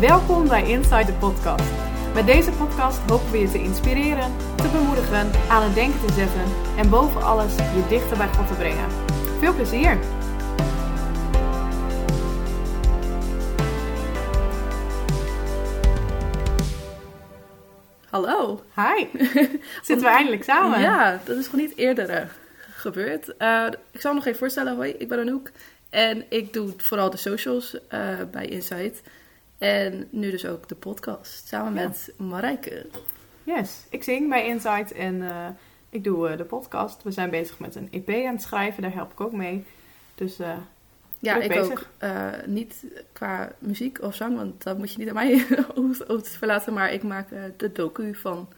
Welkom bij Inside the Podcast. Met deze podcast hopen we je te inspireren, te bemoedigen, aan het denken te zetten en boven alles je dichter bij God te brengen. Veel plezier! Hallo. Hi! Zitten we eindelijk samen? Ja, dat is gewoon niet eerder eh, gebeurd. Uh, ik zal me nog even voorstellen. Hoi, ik ben Anouk. En ik doe vooral de socials uh, bij Insight. En nu dus ook de podcast. Samen Ja. met Marijke. Yes, ik zing bij Insight en eh, ik doe eh, de podcast. We zijn bezig met een EP aan het schrijven, daar help ik ook mee. Dus eh, Ja, ik bezig. ook. Niet qua muziek of zang, want dat moet je niet aan mij over verlaten. Maar ik maak de docu van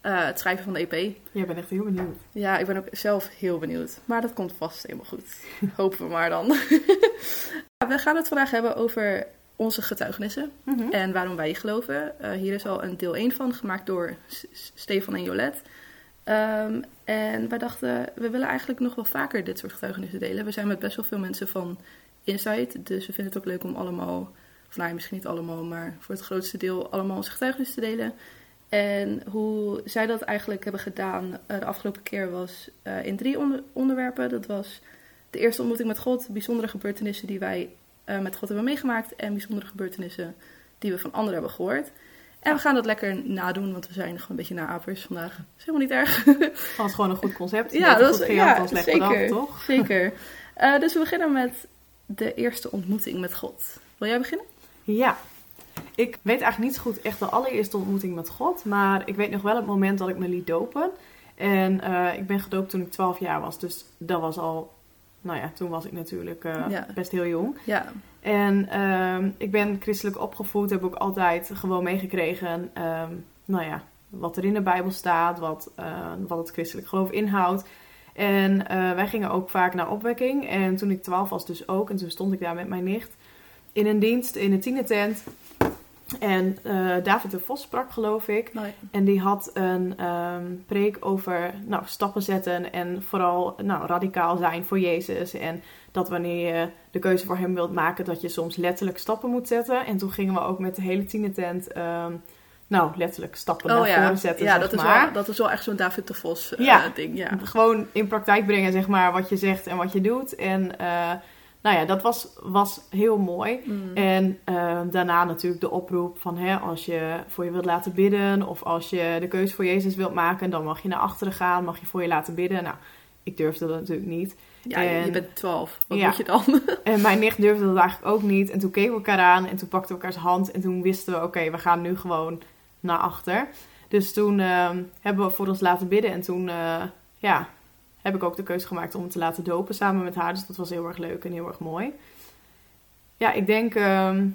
het schrijven van de EP. jij bent echt heel benieuwd. Ja, ik ben ook zelf heel benieuwd. Maar dat komt vast helemaal goed. Hopen we maar dan. We gaan het vandaag hebben over onze getuigenissen Mhm. en waarom wij geloven. Eh, hier is al een deel 1 van, gemaakt door S- Stefan en Jolet. Ehm, en wij dachten, we willen eigenlijk nog wel vaker dit soort getuigenissen delen. We zijn met best wel veel mensen van Insight, dus we vinden het ook leuk om allemaal, of nou ja, misschien niet allemaal, maar voor het grootste deel allemaal onze getuigenissen te delen. En hoe zij dat eigenlijk hebben gedaan eh, de afgelopen keer was eh, in drie onder- onderwerpen. Dat was de eerste ontmoeting met God, bijzondere gebeurtenissen die wij met God hebben meegemaakt en bijzondere gebeurtenissen die we van anderen hebben gehoord. En we gaan dat lekker nadoen, want we zijn gewoon een beetje naapers vandaag. Dat is helemaal niet erg. Dat is gewoon een goed concept. Ja, dat is- ja, als zeker. toch? Zeker. Eh, dus we beginnen met de eerste ontmoeting met God. Wil jij beginnen? Ja. Ik weet eigenlijk niet zo goed echt de allereerste ontmoeting met God. Maar ik weet nog wel het moment dat ik me liet dopen. En eh, ik ben gedoopt toen ik 12 jaar was. Dus dat was al... Nou ja, toen was ik natuurlijk eh, Ja. best heel jong. Ja. En ehm, ik ben christelijk opgevoed. Heb ook altijd gewoon meegekregen... ehm, nou ja, wat er in de Bijbel staat. Wat, eh, wat het christelijk geloof inhoudt. En eh, wij gingen ook vaak naar opwekking. En toen ik 12 was dus ook. En toen stond ik daar met mijn nicht in een dienst in een tienertent. En eh, David de Vos sprak, geloof ik. Nee. En die had een ehm, preek over nou, stappen zetten en vooral nou, radicaal zijn voor Jezus. En dat wanneer je de keuze voor hem wilt maken, dat je soms letterlijk stappen moet zetten. En toen gingen we ook met de hele tienertent, ehm, nou, letterlijk stappen Oh naar ja, voren zetten, ja zeg dat, is maar. wel, dat is wel echt zo'n David de Vos eh, Ja. ding. Ja. Gewoon in praktijk brengen, zeg maar, wat je zegt en wat je doet. En eh, nou ja, dat was, was heel mooi. Mm. En eh, daarna natuurlijk de oproep van hè, als je voor je wilt laten bidden of als je de keuze voor Jezus wilt maken, dan mag je naar achteren gaan, mag je voor je laten bidden. Nou, ik durfde dat natuurlijk niet. Ja, je- je en- bent 12. Wat Ja. moet je dan? En mijn nicht durfde dat eigenlijk ook niet. En toen keken we elkaar aan en toen pakten we elkaars hand en toen wisten we, oké, we gaan nu gewoon naar achter. Dus toen eh, hebben we voor ons laten bidden en toen, eh, ja, heb ik ook de keuze gemaakt om het te laten dopen samen met haar. Dus dat was heel erg leuk en heel erg mooi. Ja, ik denk ehm,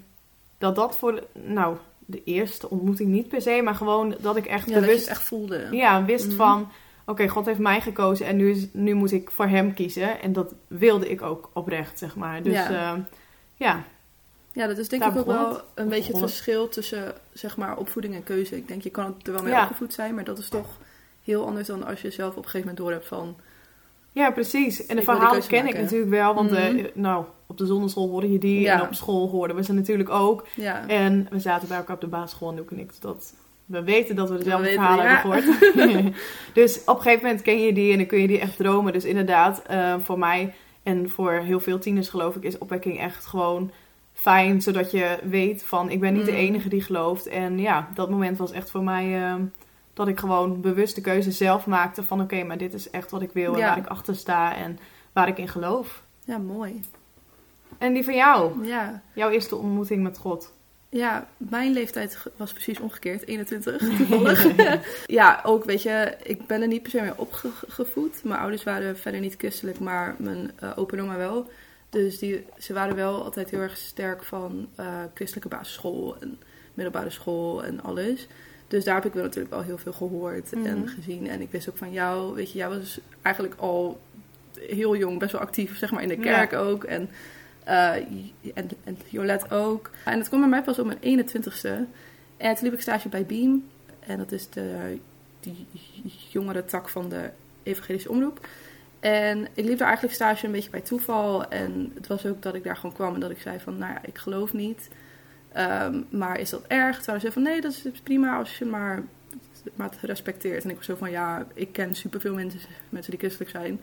dat dat voor, de, nou, de eerste ontmoeting niet per se, maar gewoon dat ik echt ja, dat je bewust het echt voelde. ja, wist Mhm. van, oké, God heeft mij gekozen en nu, is, nu moet ik voor hem kiezen. En dat wilde ik ook oprecht, zeg maar. Dus Ja. ja, ja Ja, dat is denk Daar ik ook wel het. een beetje het verschil tussen zeg maar, opvoeding en keuze. Ik denk, je kan er wel mee Ja. opgevoed zijn, maar dat is toch heel anders dan als je zelf op een gegeven moment door hebt van... ja, precies. En de verhalen ken ik natuurlijk wel, want eh, Mhm. nou, op de zonneschool hoorde je die Ja. en op school hoorden we ze natuurlijk ook. Ja, En we zaten bij elkaar op de basisschool en Doek en ik, dat... We weten dat we dezelfde verhalen ja. hebben gehoord. dus op een gegeven moment ken je die en dan kun je die echt dromen. Dus inderdaad, eh, voor mij en voor heel veel tieners geloof ik, is opwekking echt gewoon fijn. Zodat je weet van, ik ben niet de Mm. enige die gelooft. En ja, dat moment was echt voor mij eh, dat ik gewoon bewust de keuze zelf maakte van, oké, maar dit is echt wat ik wil en Ja. waar ik achter sta en waar ik in geloof. ja mooi. En die van jou, Ja. jouw eerste ontmoeting met God. Ja, mijn leeftijd was precies omgekeerd, 21 toevallig. ja, ook weet je, ik ben er niet per se mee opgevoed. Mijn ouders waren verder niet christelijk, maar mijn eh opa en oma wel. Dus die, ze waren wel altijd heel erg sterk van eh, christelijke basisschool en middelbare school en alles. Dus daar heb ik wel natuurlijk wel heel veel gehoord Mhm. en gezien. En ik wist ook van jou, weet je, jij was eigenlijk al heel jong best wel actief, zeg maar, in de Ja. kerk ook. En, eh, en, en Jolet ook. En dat kwam bij mij pas op mijn 21ste. En toen liep ik stage bij Beam. En dat is de die jongere tak van de evangelische omroep. En ik liep daar eigenlijk stage een beetje bij toeval. En het was ook dat ik daar gewoon kwam en dat ik zei van, nou ja, ik geloof niet. Ehm, maar is dat erg? Terwijl ze van nee, dat is prima als je maar, maar het respecteert. En ik was zo van ja, ik ken superveel mensen, mensen die christelijk zijn.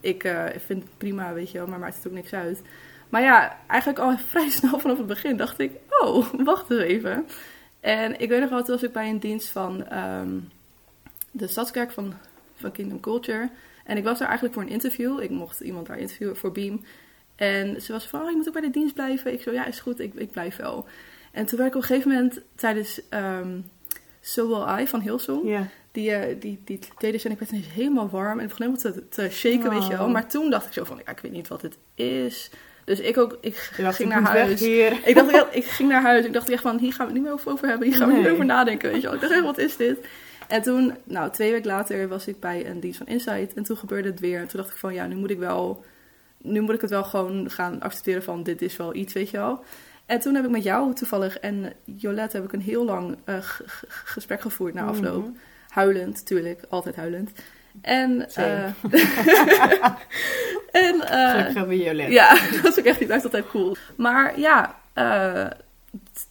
Ik eh, vind het prima, weet je wel, maar maakt het ook niks uit. Maar ja, eigenlijk al vrij snel vanaf het begin dacht ik, oh, wacht even. En ik weet nog wel, toen was ik bij een dienst van ehm, de Stadskerk van, van Kingdom Culture. En ik was daar eigenlijk voor een interview. Ik mocht iemand daar interviewen voor Beam. En ze was van, oh, je moet ook bij de dienst blijven. Ik zo, ja, is goed, ik, ik blijf wel. En toen werd ik op een gegeven moment tijdens um, So Will I van Hillsong... Ja. Die, uh, die, die deden en ik werd ineens helemaal warm. En ik begon helemaal te, te shaken, weet je wel. Oh. Maar toen dacht ik zo van, ja, ik weet niet wat het is. Dus ik ook, ik dacht, ging naar huis. Ik dacht, ik ging naar huis. Ik dacht echt van, hier gaan we het niet meer over, hebben. Hier gaan we niet meer over nadenken, weet je wel. Ik dacht echt, wat is dit? En toen, nou, twee weken later was ik bij een dienst van Insight. En toen gebeurde het weer. En toen dacht ik van, ja, nu moet ik wel... Nu moet ik het wel gewoon gaan accepteren van, dit is wel iets, weet je wel. En toen heb ik met jou toevallig en Jolette heb ik een heel lang eh, gesprek gevoerd na afloop. Mhm. Huilend, tuurlijk. Altijd huilend. En... Eh, en Gelukkig hebben we Jolette. ja, dat is ook echt niet blijft altijd cool. Maar ja,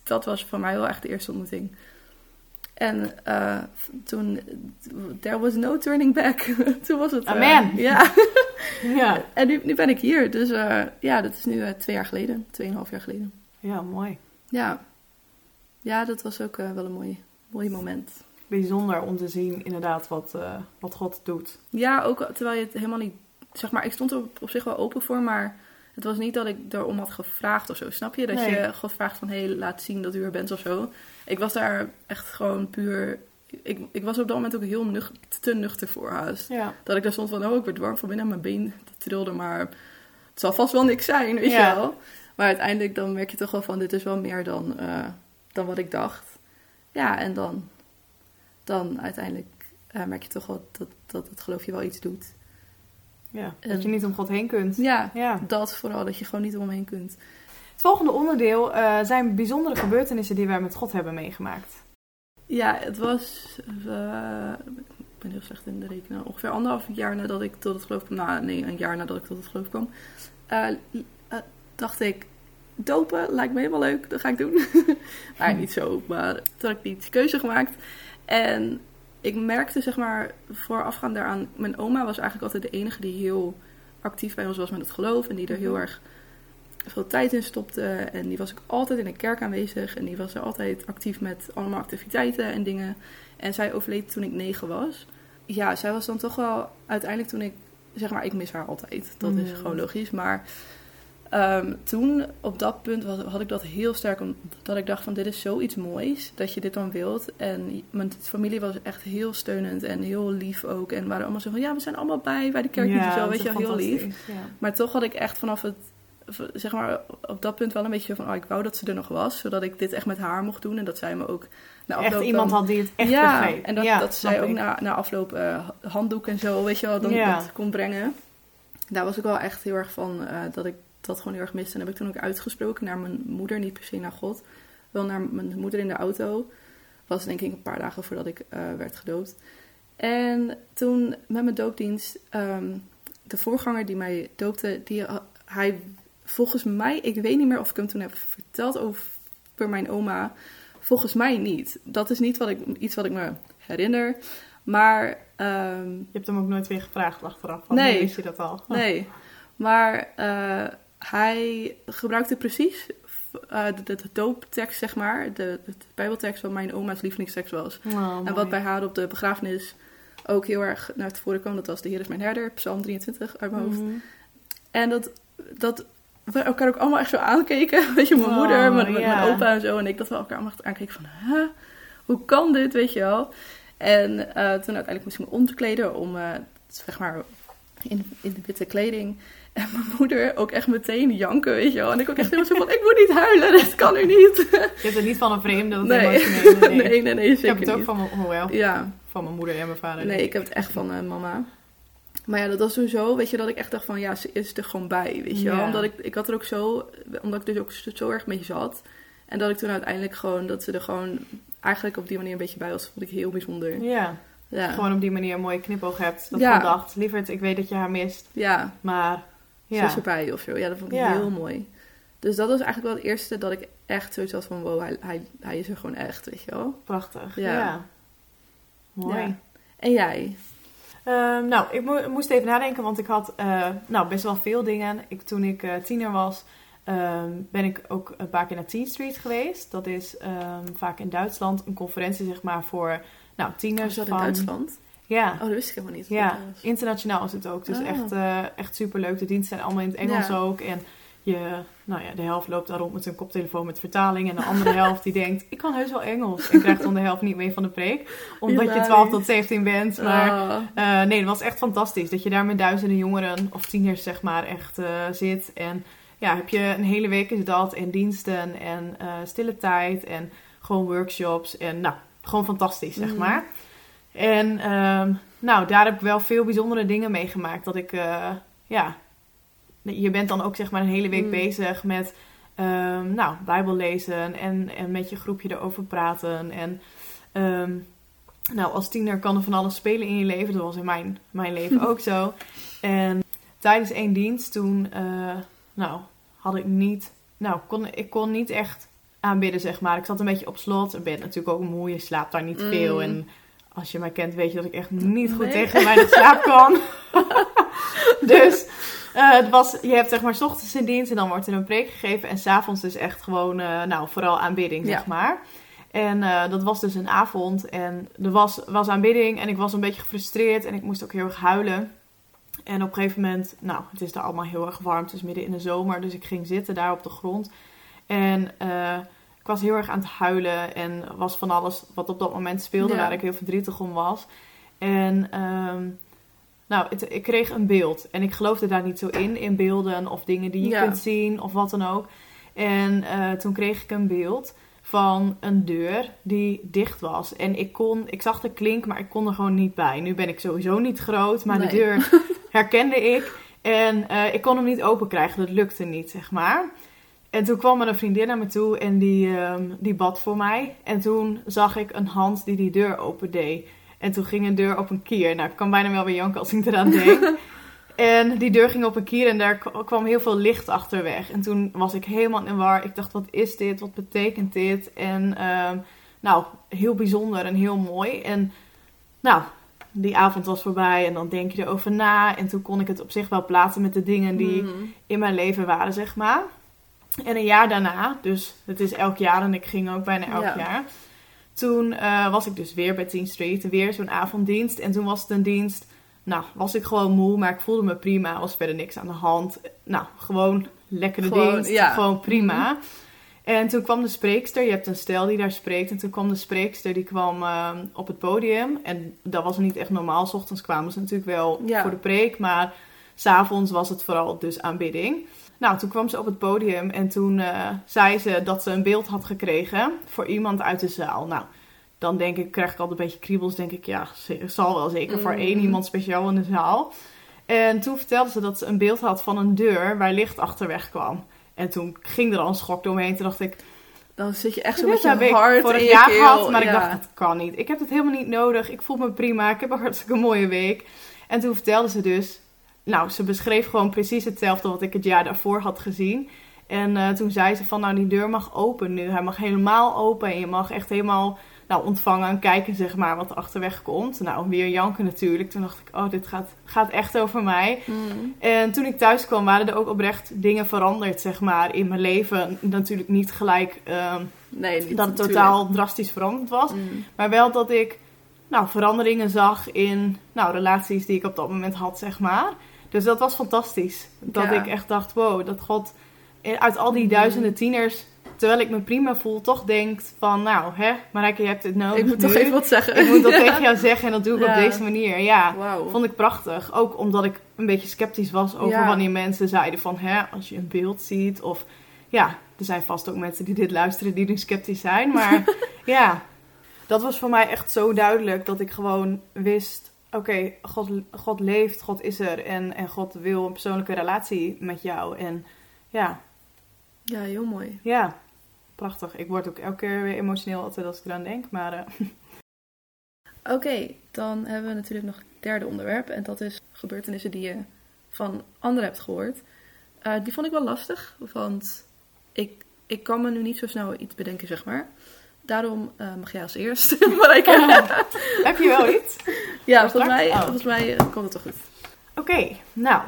dat was voor mij wel echt de eerste ontmoeting. En eh, toen, there was no turning back. toen was het... Amen. ja, Ja. en nu, nu ben ik hier. Dus ja, dat is nu twee jaar geleden. Tweeënhalf jaar geleden. Ja, mooi. Ja, ja dat was ook eh, wel een mooi, mooi moment. Bijzonder om te zien inderdaad wat, eh, wat God doet. Ja, ook terwijl je het helemaal niet... Zeg maar, ik stond er op, op zich wel open voor, maar... Het was niet dat ik erom had gevraagd of zo, snap je? Dat Nee. je God vraagt van, hé, hey, laat zien dat u er bent of zo. Ik was daar echt gewoon puur... Ik, ik was op dat moment ook heel nuch, te nuchter voor haast. Ja. Dat ik daar stond van, oh, ik werd warm van binnen, mijn been trilde, maar het zal vast wel niks zijn, weet Ja. je wel. Maar uiteindelijk dan merk je toch wel van, dit is wel meer dan, eh, dan wat ik dacht. Ja, en dan, dan uiteindelijk eh, merk je toch wel dat, dat het geloof je wel iets doet. ja. En- Dat je niet om God heen kunt. Ja, Ja. dat vooral, dat je gewoon niet omheen kunt. Het volgende onderdeel eh, zijn bijzondere gebeurtenissen die wij met God hebben meegemaakt. Ja, het was. ik ben heel slecht in de rekenen. Ongeveer anderhalf jaar nadat ik tot het geloof kwam. Nou, nee, een jaar nadat ik tot het geloof kwam. Dacht ik. Dopen lijkt me helemaal leuk, dat ga ik doen. maar niet zo, maar toen had ik die keuze gemaakt. En ik merkte, zeg maar, voorafgaand daaraan. Mijn oma was eigenlijk altijd de enige die heel actief bij ons was met het geloof. En die er heel Mhm. erg veel tijd in stopte. En die was ook altijd in de kerk aanwezig. En die was er altijd actief met allemaal activiteiten en dingen. En zij overleed toen ik negen was. Ja, zij was dan toch wel uiteindelijk toen ik... Zeg maar, ik mis haar altijd. Dat is Mm. gewoon logisch. Maar ehm, toen, op dat punt, was, had ik dat heel sterk. Omdat ik dacht van, dit is zoiets moois. Dat je dit dan wilt. En mijn familie was echt heel steunend. En heel lief ook. En waren allemaal zo van, ja, we zijn allemaal bij. Bij de kerk ja, zo, dat weet je wel, heel lief. Ja. Maar toch had ik echt vanaf het, zeg maar, op dat punt wel een beetje van, oh, ik wou dat ze er nog was, zodat ik dit echt met haar mocht doen en dat zij me ook na afloop Echt iemand had die het echt ja, begreep. en dat, Ja, dat zij ook ik. na, na afloop eh, handdoek en zo, weet je wel, dan dat kon brengen. Daar was ik wel echt heel erg van, eh, dat ik dat gewoon heel erg miste. En heb ik toen ook uitgesproken naar mijn moeder, niet per se naar God, wel naar mijn moeder in de auto. Was denk ik een paar dagen voordat ik eh, werd gedoopt. En toen met mijn doopdienst, ehm, de voorganger die mij doopte, die, ha- hij volgens mij, ik weet niet meer of ik hem toen heb verteld over mijn oma. Volgens mij niet. Dat is niet wat ik, iets wat ik me herinner. Maar ehm, Je hebt hem ook nooit weer gevraagd achteraf. Van, Nee. wist je dat al? Nee, maar eh, hij gebruikte precies eh, de, dooptekst, zeg maar, de, de bijbeltekst wat mijn oma's lievelingstekst was. Oh, En wat bij haar op de begrafenis ook heel erg naar voren kwam, dat was de Heer is mijn herder, Psalm 23 uit mijn hoofd. Mhm. En dat, dat we elkaar ook allemaal echt zo aankeken. Weet je, mijn Oh, moeder, mijn, mijn- opa en zo. En ik dat we elkaar allemaal echt aankeken van, huh? hoe kan dit, weet je wel? En eh, toen uiteindelijk moest ik me omkleden om, eh, zeg maar, in, in de witte kleding. En mijn moeder ook echt meteen janken, weet je wel. En ik ook echt helemaal zo van, ik moet niet huilen, dat kan nu niet. Je hebt het niet van een vreemde, dat Nee. emotionele, nee. nee, nee, nee, Ik heb het ook niet. van mijn, oh wel, Ja, van mijn moeder en mijn vader. Nee, ik heb het echt van eh, mama. Maar ja, dat was sowieso, weet je, dat ik echt dacht van, ja, ze is er gewoon bij, weet je wel. Ja. Omdat ik, ik had er ook zo, omdat ik dus ook zo, zo erg mee zat. En dat ik toen uiteindelijk gewoon, dat ze er gewoon eigenlijk op die manier een beetje bij was, vond ik heel bijzonder. Ja, Ja, gewoon op die manier een mooie knipoog hebt. Dat Ja. ik dacht, lieverd, ik weet dat je haar mist. ja Maar ze ja, is erbij of zo. Ja, dat vond ik heel mooi. Dus dat was eigenlijk wel het eerste dat ik echt zoiets had van, wow, hij, hij, hij is er gewoon echt, weet je wel. Prachtig. Ja. Mooi. En jij? Ehm, nou, ik mo- moest even nadenken, want ik had eh, nou, best wel veel dingen. Ik, toen ik eh, tiener was, ehm, ben ik ook een paar keer naar Teen Street geweest. Dat is ehm, vaak in Duitsland een conferentie, zeg maar, voor nou, tieners Was dat in van... Duitsland? Ja, Oh, dat wist ik helemaal niet. ja, internationaal is het ook. Dus Oh. echt, eh echt superleuk. De diensten zijn allemaal in het Engels Ja. ook. En je, nou ja, de helft loopt daar rond met een koptelefoon met vertaling. En de andere helft die denkt, ik kan heus wel Engels. En krijgt dan de helft niet mee van de preek. Omdat je Hilarisch. 12 tot 17 bent. Maar Oh. eh, nee, het was echt fantastisch. Dat je daar met duizenden jongeren of tieners zeg maar echt eh, zit. En ja, heb je een hele week is dat. En diensten en stille tijd. En gewoon workshops. En nou, gewoon fantastisch zeg Mhm. maar. En ehm, nou, daar heb ik wel veel bijzondere dingen meegemaakt. Dat ik, eh, ja, je bent dan ook zeg maar een hele week Mm. bezig met, ehm, nou, bijbel lezen en, en met je groepje erover praten. En ehm, nou, als tiener kan er van alles spelen in je leven. Dat was in mijn, mijn leven ook zo. En tijdens één dienst toen, eh, nou, had ik niet, nou, kon, ik kon niet echt aanbidden, zeg maar. Ik zat een beetje op slot. Ik ben natuurlijk ook moe, je slaapt daar niet Mm. veel. En als je mij kent, weet je dat ik echt niet goed Nee. tegen weinig slaap kan. dus eh, het was, je hebt zeg maar 's ochtends een dienst en dan wordt er een preek gegeven. En s'avonds dus echt gewoon, eh, nou, vooral aanbidding, zeg maar. En eh, dat was dus een avond en er was, was aanbidding en ik was een beetje gefrustreerd en ik moest ook heel erg huilen. En op een gegeven moment, nou, het is daar allemaal heel erg warm, het is midden in de zomer, dus ik ging zitten daar op de grond. En eh, ik was heel erg aan het huilen en was van alles wat op dat moment speelde, Ja. waar ik heel verdrietig om was. En ehm, nou, het- ik kreeg een beeld en ik geloofde daar niet zo in, in beelden of dingen die je Ja. kunt zien of wat dan ook. En eh, toen kreeg ik een beeld van een deur die dicht was. En ik kon, ik zag de klink, maar ik kon er gewoon niet bij. Nu ben ik sowieso niet groot, maar Nee. de deur herkende ik. En eh, ik kon hem niet open krijgen, dat lukte niet, zeg maar. En toen kwam er een vriendin naar me toe en die, ehm, die bad voor mij. En toen zag ik een hand die die deur opendeed. En toen ging een deur op een kier. Nou, ik kan bijna wel weer janken als ik eraan denk. en die deur ging op een kier en daar kwam heel veel licht achter weg. En toen was ik helemaal in war. Ik dacht, wat is dit? Wat betekent dit? En ehm, nou, heel bijzonder en heel mooi. En nou, die avond was voorbij en dan denk je erover na. En toen kon ik het op zich wel plaatsen met de dingen die Mm. in mijn leven waren, zeg maar. En een jaar daarna, dus het is elk jaar en ik ging ook bijna elk Ja. jaar. Toen eh, was ik dus weer bij Teen Street, weer zo'n avonddienst. En toen was het een dienst, nou, was ik gewoon moe, maar ik voelde me prima. Was verder niks aan de hand. Nou, gewoon lekkere Gewoon, dienst, ja. gewoon prima. En toen kwam de spreekster, je hebt een stel die daar spreekt. En toen kwam de spreekster, die kwam ehm, op het podium. En dat was niet echt normaal. 's ochtends kwamen ze natuurlijk wel Ja. voor de preek, maar s'avonds was het vooral dus aanbidding. Nou, toen kwam ze op het podium en toen eh, zei ze dat ze een beeld had gekregen voor iemand uit de zaal. Nou, dan denk ik, krijg ik altijd een beetje kriebels. Denk ik, ja, zal wel zeker voor Mm. één iemand speciaal in de zaal. En toen vertelde ze dat ze een beeld had van een deur waar licht achter weg kwam. En toen ging er al een schok doorheen. Toen dacht ik, Dan zit je echt zo met je heb ik hart vorig in je jaar gehad, maar ik dacht, het kan niet. Ik heb het helemaal niet nodig. Ik voel me prima. Ik heb een hartstikke mooie week. En toen vertelde ze dus, nou, ze beschreef gewoon precies hetzelfde wat ik het jaar daarvoor had gezien. En eh, toen zei ze van, nou, die deur mag open nu. Hij mag helemaal open en je mag echt helemaal nou, ontvangen en kijken, zeg maar, wat er achterweg komt. Nou, weer janken natuurlijk. Toen dacht ik, oh, dit gaat, gaat echt over mij. Mm. En toen ik thuis kwam, waren er ook oprecht dingen veranderd, zeg maar, in mijn leven. Natuurlijk niet gelijk ehm, Nee, niet dat het natuurlijk. totaal drastisch veranderd was. Mm. Maar wel dat ik nou, veranderingen zag in nou, relaties die ik op dat moment had, zeg maar. Dus dat was fantastisch. Dat Ja. ik echt dacht, wow, dat God uit al die Mhm. duizenden tieners, terwijl ik me prima voel, toch denkt van, nou, hè, Marijke, je hebt het nodig Ik moet toch even wat zeggen. Ik moet dat tegen jou zeggen en dat doe ik Ja. op deze manier. Ja, vond ik prachtig. Ook omdat ik een beetje sceptisch was over Ja. wanneer mensen zeiden van, hè, als je een beeld ziet of... Ja, er zijn vast ook mensen die dit luisteren die nu sceptisch zijn. Maar ja, dat was voor mij echt zo duidelijk dat ik gewoon wist... Oké, God, God leeft, God is er en, en God wil een persoonlijke relatie met jou. En ja, Ja, heel mooi. ja, prachtig. Ik word ook elke keer weer emotioneel altijd als ik eraan denk. Maar eh, Oké, dan hebben we natuurlijk nog het derde onderwerp. En dat is gebeurtenissen die je van anderen hebt gehoord. Eh, die vond ik wel lastig, want ik, ik kan me nu niet zo snel iets bedenken, zeg maar. Daarom eh, mag jij als eerst. maar ik, Heb je wel iets? ja, volgens mij? Oh. volgens mij eh, komt het toch goed. Oké, nou.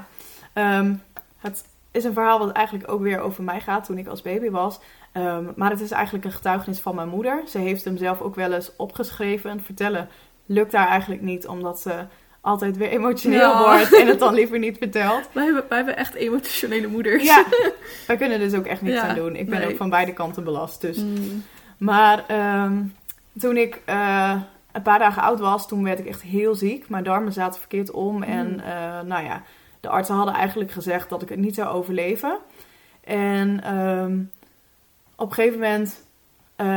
ehm, het is een verhaal wat eigenlijk ook weer over mij gaat toen ik als baby was. Ehm, maar het is eigenlijk een getuigenis van mijn moeder. Ze heeft hem zelf ook wel eens opgeschreven. Vertellen lukt haar eigenlijk niet, omdat ze altijd weer emotioneel Ja. wordt en het dan liever niet vertelt. Wij hebben, wij hebben echt emotionele moeders. Ja, wij kunnen dus ook echt niks Ja, aan doen. Ik ben nee. ook van beide kanten belast. Dus. Mm. Maar ehm, toen ik eh, een paar dagen oud was, toen werd ik echt heel ziek. Mijn darmen zaten verkeerd om. En Mm. eh, nou ja, de artsen hadden eigenlijk gezegd dat ik het niet zou overleven. En ehm, op een gegeven moment, eh,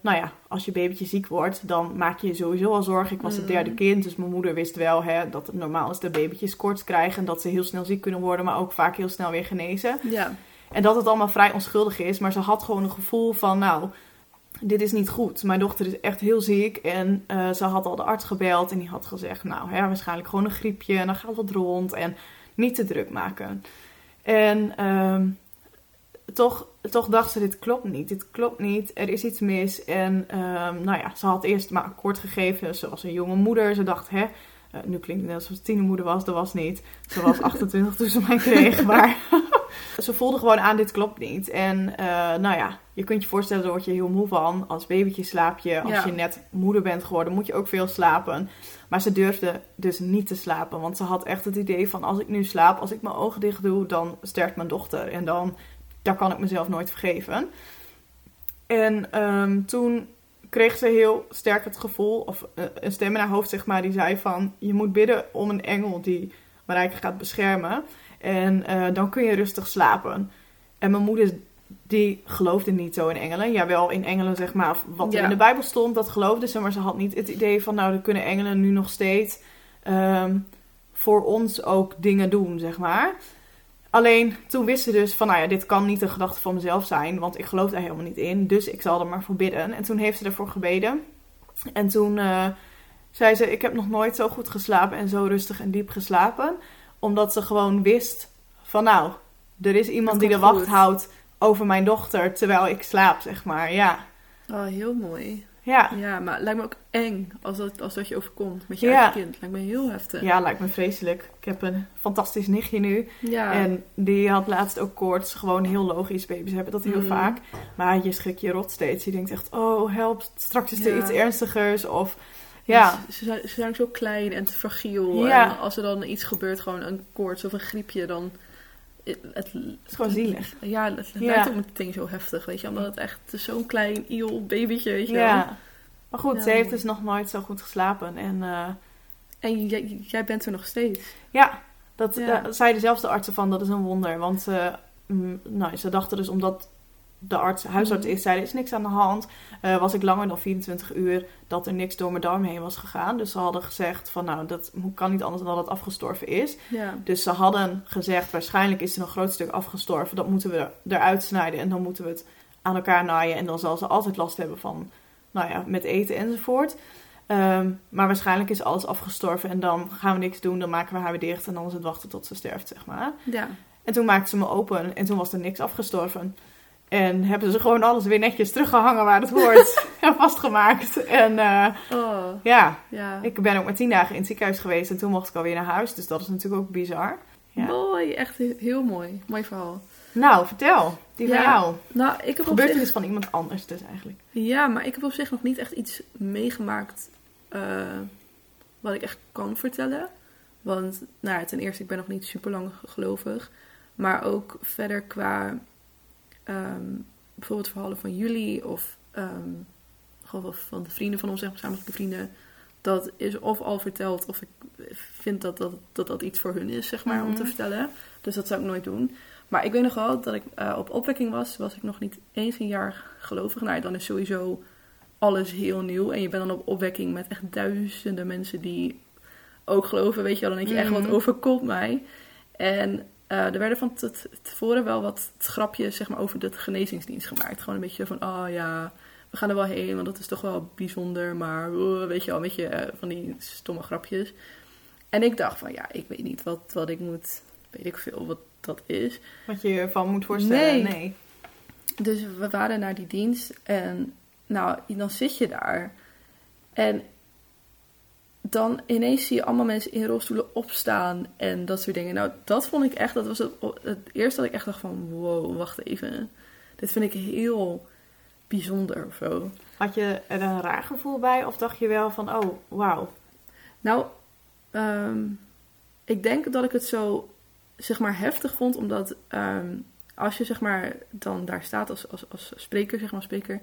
nou ja, als je babytje ziek wordt, dan maak je je sowieso al zorgen. Ik was het Mm. derde kind, dus mijn moeder wist wel hè, dat het normaal is dat babytjes koorts krijgen. En dat ze heel snel ziek kunnen worden, maar ook vaak heel snel weer genezen. Ja. En dat het allemaal vrij onschuldig is. Maar ze had gewoon een gevoel van, nou, dit is niet goed. Mijn dochter is echt heel ziek. En eh, ze had al de arts gebeld. En die had gezegd, nou, hè, waarschijnlijk gewoon een griepje. En dan gaat het rond. En niet te druk maken. En ehm, toch, toch dacht ze, dit klopt niet. Dit klopt niet. Er is iets mis. En ehm, nou ja, ze had eerst maar akkoord gegeven. Ze was een jonge moeder. Ze dacht, hè. eh, nu klinkt het net alsof ze tienermoeder was. Dat was niet. Ze was 28 toen ze mij kreeg. Maar ze voelde gewoon aan, dit klopt niet. En eh, nou ja, je kunt je voorstellen, daar word je heel moe van. Als babytje slaap je. Als Ja. je net moeder bent geworden, moet je ook veel slapen. Maar ze durfde dus niet te slapen. Want ze had echt het idee van, als ik nu slaap, als ik mijn ogen dicht doe, dan sterft mijn dochter. En dan, daar kan ik mezelf nooit vergeven. En ehm, toen kreeg ze heel sterk het gevoel, of eh, een stem in haar hoofd, zeg maar, die zei van... Je moet bidden om een engel die Marijke gaat beschermen. En eh, dan kun je rustig slapen. En mijn moeder, die geloofde niet zo in engelen. Jawel, in engelen, zeg maar, wat er Ja. in de Bijbel stond, dat geloofde ze. Maar ze had niet het idee van, nou, dan kunnen engelen nu nog steeds ehm, voor ons ook dingen doen, zeg maar. Alleen toen wist ze dus van, nou ja, dit kan niet een gedachte van mezelf zijn, want ik geloof daar helemaal niet in. Dus ik zal er maar voor bidden. En toen heeft ze ervoor gebeden. En toen eh, zei ze, ik heb nog nooit zo goed geslapen en zo rustig en diep geslapen. Omdat ze gewoon wist van, nou, er is iemand die de wacht goed. houdt over mijn dochter terwijl ik slaap, zeg maar. Ja, Oh, heel mooi. ja. Ja, maar het lijkt me ook eng als dat, als dat je overkomt met je Ja. eigen kind. Lijkt me heel heftig. Ja, lijkt me vreselijk. Ik heb een fantastisch nichtje nu. Ja. En die had laatst ook koorts. Gewoon heel logisch. Baby's hebben dat heel Mhm. vaak. Maar je schrik je rot steeds. Je denkt echt, oh help, straks is er Ja. iets ernstigers. Of ja, Ze, ze zijn, ze zijn ook zo klein en te fragiel. Ja. En als er dan iets gebeurt, gewoon een koorts of een griepje, dan... Het, het, is gewoon zielig. Ja, het, het Ja. lijkt ook meteen zo heftig, weet je. Omdat het echt zo'n klein, iel babytje, weet je wel. ja. Maar goed, Ja, ze heeft dus nog nooit zo goed geslapen. En eh, En jij, jij bent er nog steeds. ja, dat Ja. eh, zeiden zelfs de artsen van, dat is een wonder. Want mm, nou, ze dachten dus omdat de arts, huisarts Mhm. is, zei er is niks aan de hand. Eh, was ik langer dan 24 uur dat er niks door mijn darm heen was gegaan. Dus ze hadden gezegd van nou, dat kan niet anders dan dat het afgestorven is. Ja. Dus ze hadden gezegd, waarschijnlijk is er een groot stuk afgestorven. Dat moeten we eruit snijden en dan moeten we het aan elkaar naaien. En dan zal ze altijd last hebben van, nou ja, met eten enzovoort. Ehm, maar waarschijnlijk is alles afgestorven en dan gaan we niks doen. Dan maken we haar weer dicht en dan is het wachten tot ze sterft, zeg maar. Ja. En toen maakten ze me open en toen was er niks afgestorven. En hebben ze gewoon alles weer netjes teruggehangen waar het hoort. en vastgemaakt. En eh, Oh, ja, ja. ik ben ook maar tien dagen in het ziekenhuis geweest en toen mocht ik alweer naar huis. Dus dat is natuurlijk ook bizar. Ja. Mooi, echt he- heel mooi. Mooi verhaal. Nou, vertel. Die van Ja. jou. Nou, ik heb op Gebeurtenis zich, van iemand anders dus eigenlijk. ja, maar ik heb op zich nog niet echt iets meegemaakt eh, wat ik echt kan vertellen. Want, nou ten eerste, ik ben nog niet super lang gelovig. Maar ook verder qua ehm, bijvoorbeeld verhalen van jullie of ehm, van de vrienden van ons, zeg maar, gezamenlijke vrienden. Dat is of al verteld of ik vind dat dat, dat, dat iets voor hun is, zeg maar, om te Mhm. vertellen. Dus dat zou ik nooit doen. Maar ik weet nog wel dat ik eh, op opwekking was, was ik nog niet eens een jaar gelovig. Nou, dan is sowieso alles heel nieuw. En je bent dan op opwekking met echt duizenden mensen die ook geloven, weet je wel. Dan denk je echt, Mhm. wat overkomt mij? En eh, er werden van te- te- tevoren wel wat grapjes zeg maar, over de genezingsdienst gemaakt. Gewoon een beetje van, oh ja, we gaan er wel heen, want dat is toch wel bijzonder. Maar weet je wel, een beetje eh, van die stomme grapjes. En ik dacht van, ja, ik weet niet wat, wat ik moet, weet ik veel wat dat is. Wat je je ervan moet voorstellen. Nee. Nee. Dus we waren naar die dienst en nou, dan zit je daar. En dan ineens zie je allemaal mensen in rolstoelen opstaan en dat soort dingen. Nou, dat vond ik echt, dat was het, het eerste dat ik echt dacht van, wow, wacht even. Dit vind ik heel bijzonder of zo. Had je er een raar gevoel bij of dacht je wel van, oh, wauw? Nou, ehm, ik denk dat ik het zo, zeg maar, heftig vond, omdat ehm, als je, zeg maar, dan daar staat als, als, als spreker, zeg maar, spreker,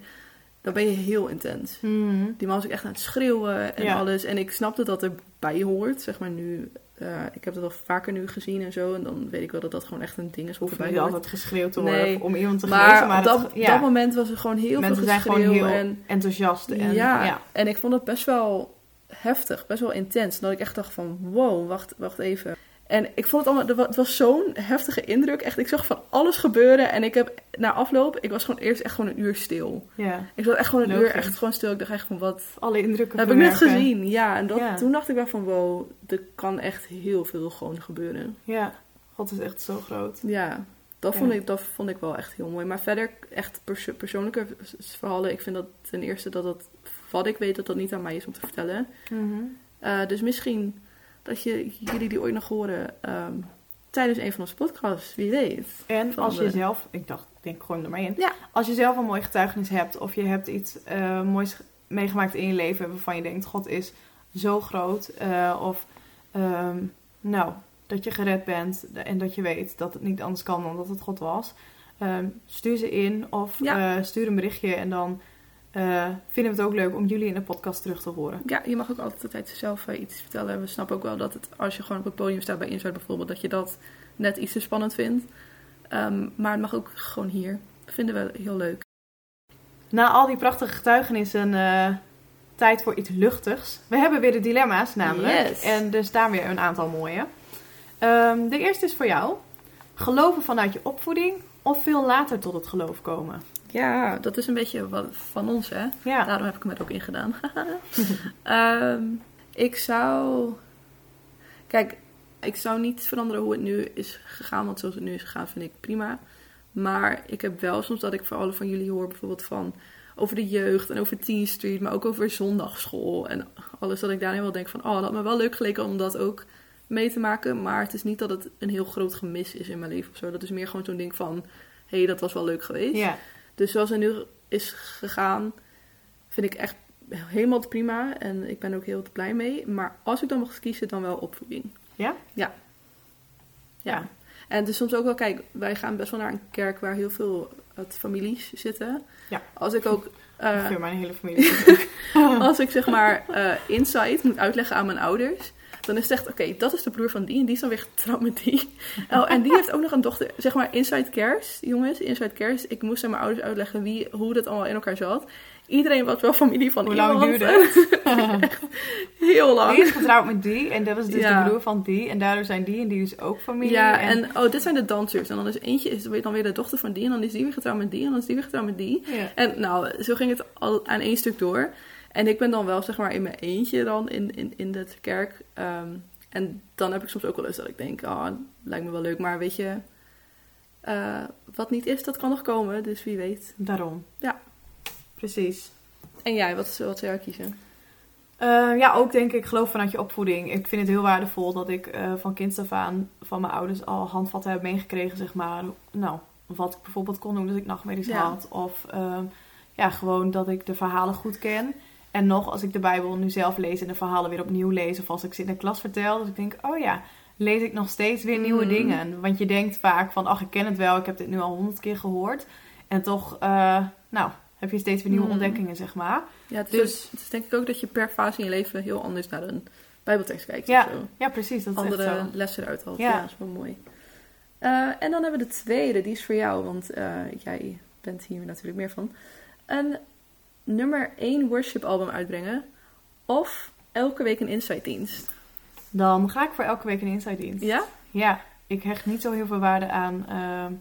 dan ben je heel intens. Mhm. Die man was ook echt aan het schreeuwen en Ja. alles. En ik snapte dat erbij hoort, zeg maar nu. eh, ik heb dat al vaker nu gezien en zo. En dan weet ik wel dat dat gewoon echt een ding is niet hoort. altijd geschreeuwd te worden Nee. om iemand te Maar. Maar dat, ja, dat moment was er gewoon heel mensen veel zijn gewoon geschreeuw. heel en, enthousiast. En, ja, ja. en ik vond het best wel heftig, best wel intens. Dat ik echt dacht van, wow, wacht, wacht even. En ik vond het allemaal, het was zo'n heftige indruk. Echt, ik zag van alles gebeuren. En ik heb na afloop, ik was gewoon eerst echt gewoon een uur stil. ja. Ik zat echt gewoon een uur echt gewoon stil. Ik dacht echt van, wat Alle indrukken heb ik net gezien? Ja, en dat, Ja. toen dacht ik wel van, wow, er kan echt heel veel gewoon gebeuren. Ja, God is echt zo groot. Ja, dat, Ja. Vond, ik, dat vond ik wel echt heel mooi. Maar verder, echt perso- persoonlijke verhalen. Ik vind dat ten eerste dat het, wat ik weet, dat dat niet aan mij is om te vertellen. Eh, dus misschien dat je, jullie die ooit nog horen ehm, tijdens een van onze podcasts. Wie weet. En als je zelf, ik dacht, ik denk hem er maar in. Ja. Als je zelf een mooi getuigenis hebt of je hebt iets eh, moois meegemaakt in je leven waarvan je denkt, God is zo groot. eh, of ehm, nou, dat je gered bent en dat je weet dat het niet anders kan dan dat het God was. Ehm, stuur ze in of Ja. eh, stuur een berichtje en dan eh, vinden we het ook leuk om jullie in de podcast terug te horen. Ja, je mag ook altijd zelf eh, iets vertellen. We snappen ook wel dat het, als je gewoon op het podium staat bij Inside bijvoorbeeld, dat je dat net iets te spannend vindt. Ehm, maar het mag ook gewoon hier. Vinden we heel leuk. Na al die prachtige getuigenissen, eh, tijd voor iets luchtigs. We hebben weer de dilemma's namelijk. Yes. En er staan weer een aantal mooie. Ehm, de eerste is voor jou. Geloven vanuit je opvoeding of veel later tot het geloof komen? Ja, dat is een beetje wat van ons, hè? Ja, Daarom heb ik hem er ook in gedaan. Ehm, ik zou. Kijk, ik zou niet veranderen hoe het nu is gegaan. Want zoals het nu is gegaan, vind ik prima. Maar ik heb wel soms dat ik voor alle van jullie hoor, bijvoorbeeld van over de jeugd en over Teen Street, maar ook over zondagschool en alles. Dat ik daarin wel denk van, oh, dat had me wel leuk geleken om dat ook mee te maken. Maar het is niet dat het een heel groot gemis is in mijn leven of zo. Dat is meer gewoon zo'n ding van, hé, hey, dat was wel leuk geweest. ja. Dus zoals het nu is gegaan, vind ik echt helemaal prima. En ik ben er ook heel blij mee. Maar als ik dan mag kiezen, dan wel opvoeding. Ja? Ja. Ja. En is soms ook wel, kijk, wij gaan best wel naar een kerk waar heel veel het families zitten. Ja. Als ik ook, Ongeveer mijn hele familie. als ik zeg maar eh insight moet uitleggen aan mijn ouders, dan is het echt, oké, dat is de broer van die en die is dan weer getrouwd met die. Oh, en die heeft ook nog een dochter, zeg maar inside cares, jongens, inside cares. Ik moest aan mijn ouders uitleggen wie, hoe dat allemaal in elkaar zat. Iedereen was wel familie van Hoe lang iemand. duurde het? Heel lang. Die is getrouwd met die en dat was dus Ja. de broer van die. En daardoor zijn die en die dus ook familie. Ja, en oh, dit zijn de dansers. En dan is eentje is dan weer de dochter van die. En dan is die weer getrouwd met die. En dan is die weer getrouwd met die. Ja. En nou, zo ging het al aan één stuk door. En ik ben dan wel, zeg maar, in mijn eentje dan in, in, in de kerk. Ehm, en dan heb ik soms ook wel eens dat ik denk, oh, lijkt me wel leuk. Maar weet je, eh, wat niet is, dat kan nog komen. Dus wie weet. Daarom. Ja. Precies. En jij, wat, wat zou jij kiezen? Eh, ja, ook denk ik geloof vanuit je opvoeding. Ik vind het heel waardevol dat ik eh, van kinds af aan van mijn ouders al handvatten heb meegekregen, zeg maar. Nou, wat ik bijvoorbeeld kon doen als ik nachtmerries Ja. had. Of ehm, ja, gewoon dat ik de verhalen goed ken. En nog, als ik de Bijbel nu zelf lees en de verhalen weer opnieuw lees. Of als ik ze in de klas vertel. Dat ik denk, oh ja, lees ik nog steeds weer nieuwe Mhm. dingen. Want je denkt vaak van, ach, ik ken het wel. Ik heb dit nu al honderd keer gehoord. En toch, eh, nou, heb je steeds weer nieuwe Mhm. ontdekkingen, zeg maar. Ja, het, Dus- is, het is denk ik ook dat je per fase in je leven heel anders naar een bijbeltekst kijkt. Ja, of zo. Ja, precies. Dat is echt andere zo. lessen eruit haalt. Ja. Ja. dat is wel mooi. Eh, en dan hebben we de tweede, die is voor jou, want eh, jij bent hier natuurlijk meer van. Een nummer 1 worship album uitbrengen of elke week een insight dienst. Dan ga ik voor elke week een inside dienst. Ja? Ja, ik hecht niet zo heel veel waarde aan ehm,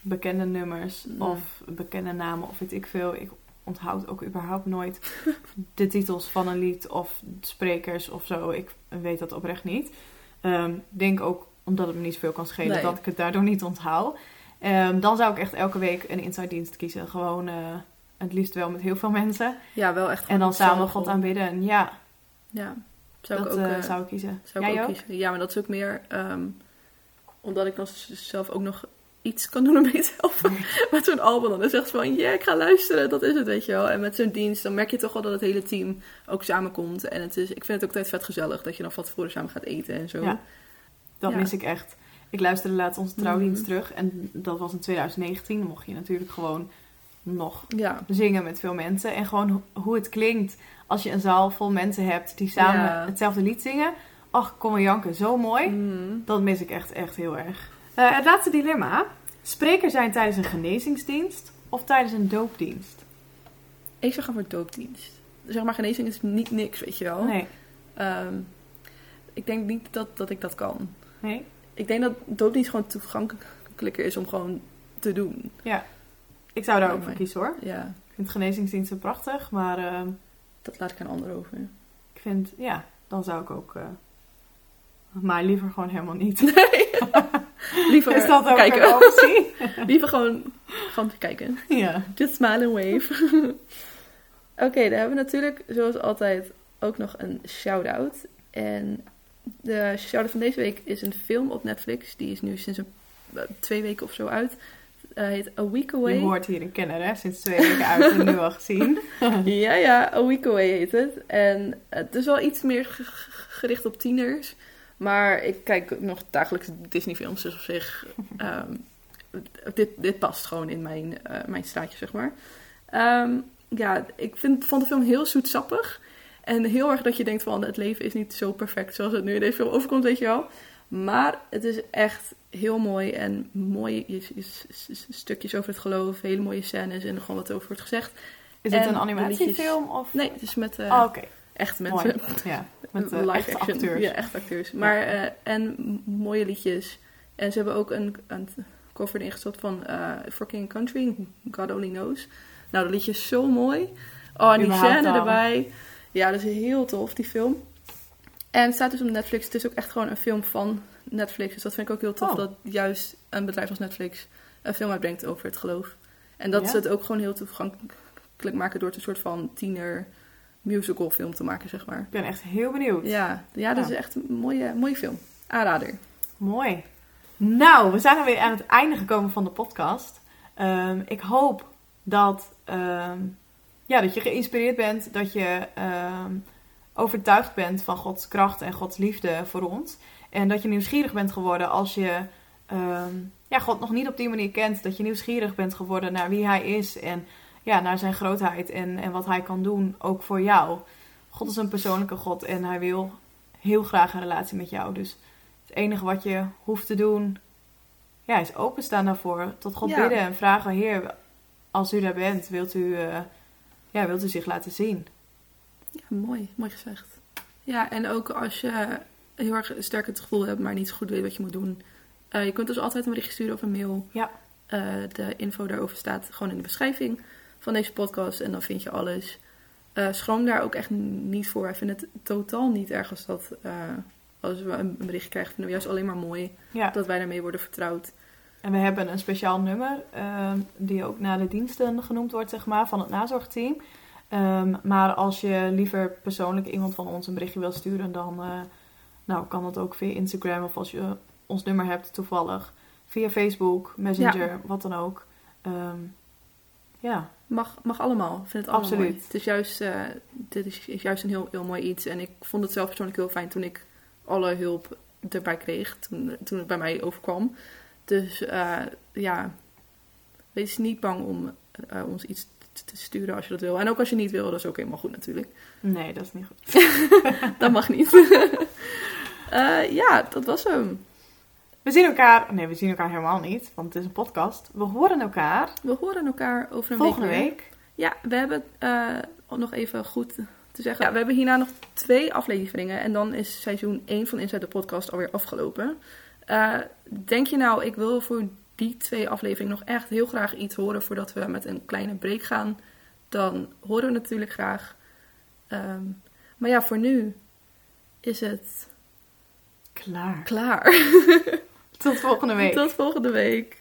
bekende nummers Mm. of bekende namen of weet ik veel. Ik onthoud ook überhaupt nooit de titels van een lied of sprekers of zo. Ik weet dat oprecht niet. Ik denk ook omdat het me niet zoveel kan schelen Nee. dat ik het daardoor niet onthoud. Ehm, dan zou ik echt elke week een inside dienst kiezen. Gewoon eh, het liefst wel met heel veel mensen. Ja, wel echt En dan samen God aanbidden. En ja, Ja, zou dat ik ook, eh, eh, zou ik kiezen. zou ik ook ook? kiezen. Ja, maar dat is ook meer ehm, omdat ik dan zelf ook nog iets kan doen om te helpen. met zo'n album dan is echt van, ja, ik ga luisteren, dat is het, weet je wel. En met zo'n dienst, dan merk je toch wel dat het hele team ook samenkomt. En het is, ik vind het ook altijd vet gezellig dat je dan van tevoren samen gaat eten en zo. Ja. Dat Ja. mis ik echt. Ik luisterde laatst onze trouwdienst Mhm. terug. En dat was in 2019. Dan mocht je natuurlijk gewoon nog Ja. zingen met veel mensen. En gewoon ho- hoe het klinkt als je een zaal vol mensen hebt die samen Ja. hetzelfde lied zingen. Ach, kom maar janken, zo mooi. Mhm. Dat mis ik echt, echt heel erg. Eh, het laatste dilemma. Spreker zijn tijdens een genezingsdienst of tijdens een doopdienst? Ik zou gaan voor doopdienst. Zeg maar, genezing is niet niks, weet je wel. Nee. Ehm, ik denk niet dat, dat ik dat kan. Nee? Ik denk dat doopdienst gewoon toegankelijker is om gewoon te doen. Ik zou daar ook voor kiezen hoor. Ja, Ik vind genezingsdiensten prachtig. Maar eh, dat laat ik aan anderen over. ik vind, ja, dan zou ik ook... eh, maar liever gewoon helemaal niet. Liever Is dat ook kijken. een optie? Liever gewoon, gewoon kijken. ja. Just smile and wave. Oké, dan hebben we natuurlijk zoals altijd ook nog een shout-out. En de shout-out van deze week is een film op Netflix. Die is nu sinds een, eh, twee weken of zo uit. Eh heet A Week Away. Je hoort hier een kenner, hè? Sinds twee weken uit en nu al gezien. Ja, ja, A Week Away heet het. En het is wel iets meer ge- ge- gericht op tieners. Maar ik kijk nog dagelijks Disney films, dus op zich... ehm, dit, dit past gewoon in mijn, eh, mijn straatje, zeg maar. Ehm, ja, ik vind, vond de film heel zoetsappig. En heel erg dat je denkt van, het leven is niet zo perfect zoals het nu in deze film overkomt, weet je wel. Maar het is echt heel mooi en mooie stukjes over het geloof, hele mooie scènes en gewoon wat er over wordt gezegd. Is het En een animatiefilm? Of? Nee, het is met eh Oh, echte mensen. Ja, met uh, live action. acteurs. Ja, echt acteurs. Maar, eh, en mooie liedjes. En ze hebben ook een, een cover ingesteld van eh For King Country, God Only Knows. Nou, dat liedje is zo mooi. Oh, en die scène erbij. Ja, dat is heel tof, die film. En het staat dus op Netflix. Het is ook echt gewoon een film van Netflix. Dus dat vind ik ook heel tof Oh. dat juist een bedrijf als Netflix een film uitbrengt over het geloof. En dat Ja. ze het ook gewoon heel toegankelijk maken door het een soort van tiener musical film te maken, zeg maar. Ik ben echt heel benieuwd. Ja, ja dat Ja. is echt een mooie, mooie film. Aanrader. Mooi. Nou, we zijn alweer aan het einde gekomen van de podcast. Ehm, ik hoop dat, ehm, ja, dat je geïnspireerd bent, dat je ehm, overtuigd bent van Gods kracht en Gods liefde voor ons. En dat je nieuwsgierig bent geworden als je ehm, ja, God nog niet op die manier kent. Dat je nieuwsgierig bent geworden naar wie Hij is en ja, naar zijn grootheid en, en wat Hij kan doen, ook voor jou. God is een persoonlijke God en Hij wil heel graag een relatie met jou. Dus het enige wat je hoeft te doen, ja, is openstaan daarvoor. Tot God Ja. bidden en vragen, Heer, als u daar bent, wilt u, eh, ja, wilt u zich laten zien? Ja, mooi. Mooi gezegd. Ja, en ook als je heel erg sterk het gevoel hebt, maar niet zo goed weet wat je moet doen. eh, je kunt dus altijd een berichtje sturen of een mail. Ja. Eh, de info daarover staat gewoon in de beschrijving van deze podcast. En dan vind je alles. Eh schroom daar ook echt niet voor. Wij vinden het totaal niet erg als, dat, als we een berichtje krijgen. Vinden we juist alleen maar mooi Ja, dat wij daarmee worden vertrouwd. en we hebben een speciaal nummer, die ook naar de diensten genoemd wordt, zeg maar, van het nazorgteam. Ehm, maar als je liever persoonlijk iemand van ons een berichtje wil sturen, dan eh, nou, kan dat ook via Instagram of als je ons nummer hebt toevallig. Via Facebook, Messenger, wat dan ook. Ehm, ja, Mag, mag allemaal. Ik vind het allemaal Absoluut. mooi. Het is juist, eh, dit is, is juist een heel, heel mooi iets. En ik vond het zelf persoonlijk heel fijn toen ik alle hulp erbij kreeg. Toen, toen het bij mij overkwam. Dus eh, ja, wees niet bang om ons iets te- sturen als je dat wil. En ook als je niet wil, dat is ook helemaal goed natuurlijk. nee, dat is niet goed. Dat mag niet. Eh, ja, dat was hem. We zien elkaar, nee, we zien elkaar helemaal niet, want het is een podcast. We horen elkaar We horen elkaar over een volgende week. Ja, we hebben eh, nog even goed te zeggen. Ja, we hebben hierna nog twee afleveringen. En dan is seizoen 1 van Inside the Podcast alweer afgelopen. Eh, denk je nou, ik wil voor die twee afleveringen nog echt heel graag iets horen voordat we met een kleine break gaan? Dan horen we natuurlijk graag. Ehm, maar ja, voor nu is het Klaar. klaar. Tot volgende week. Tot volgende week.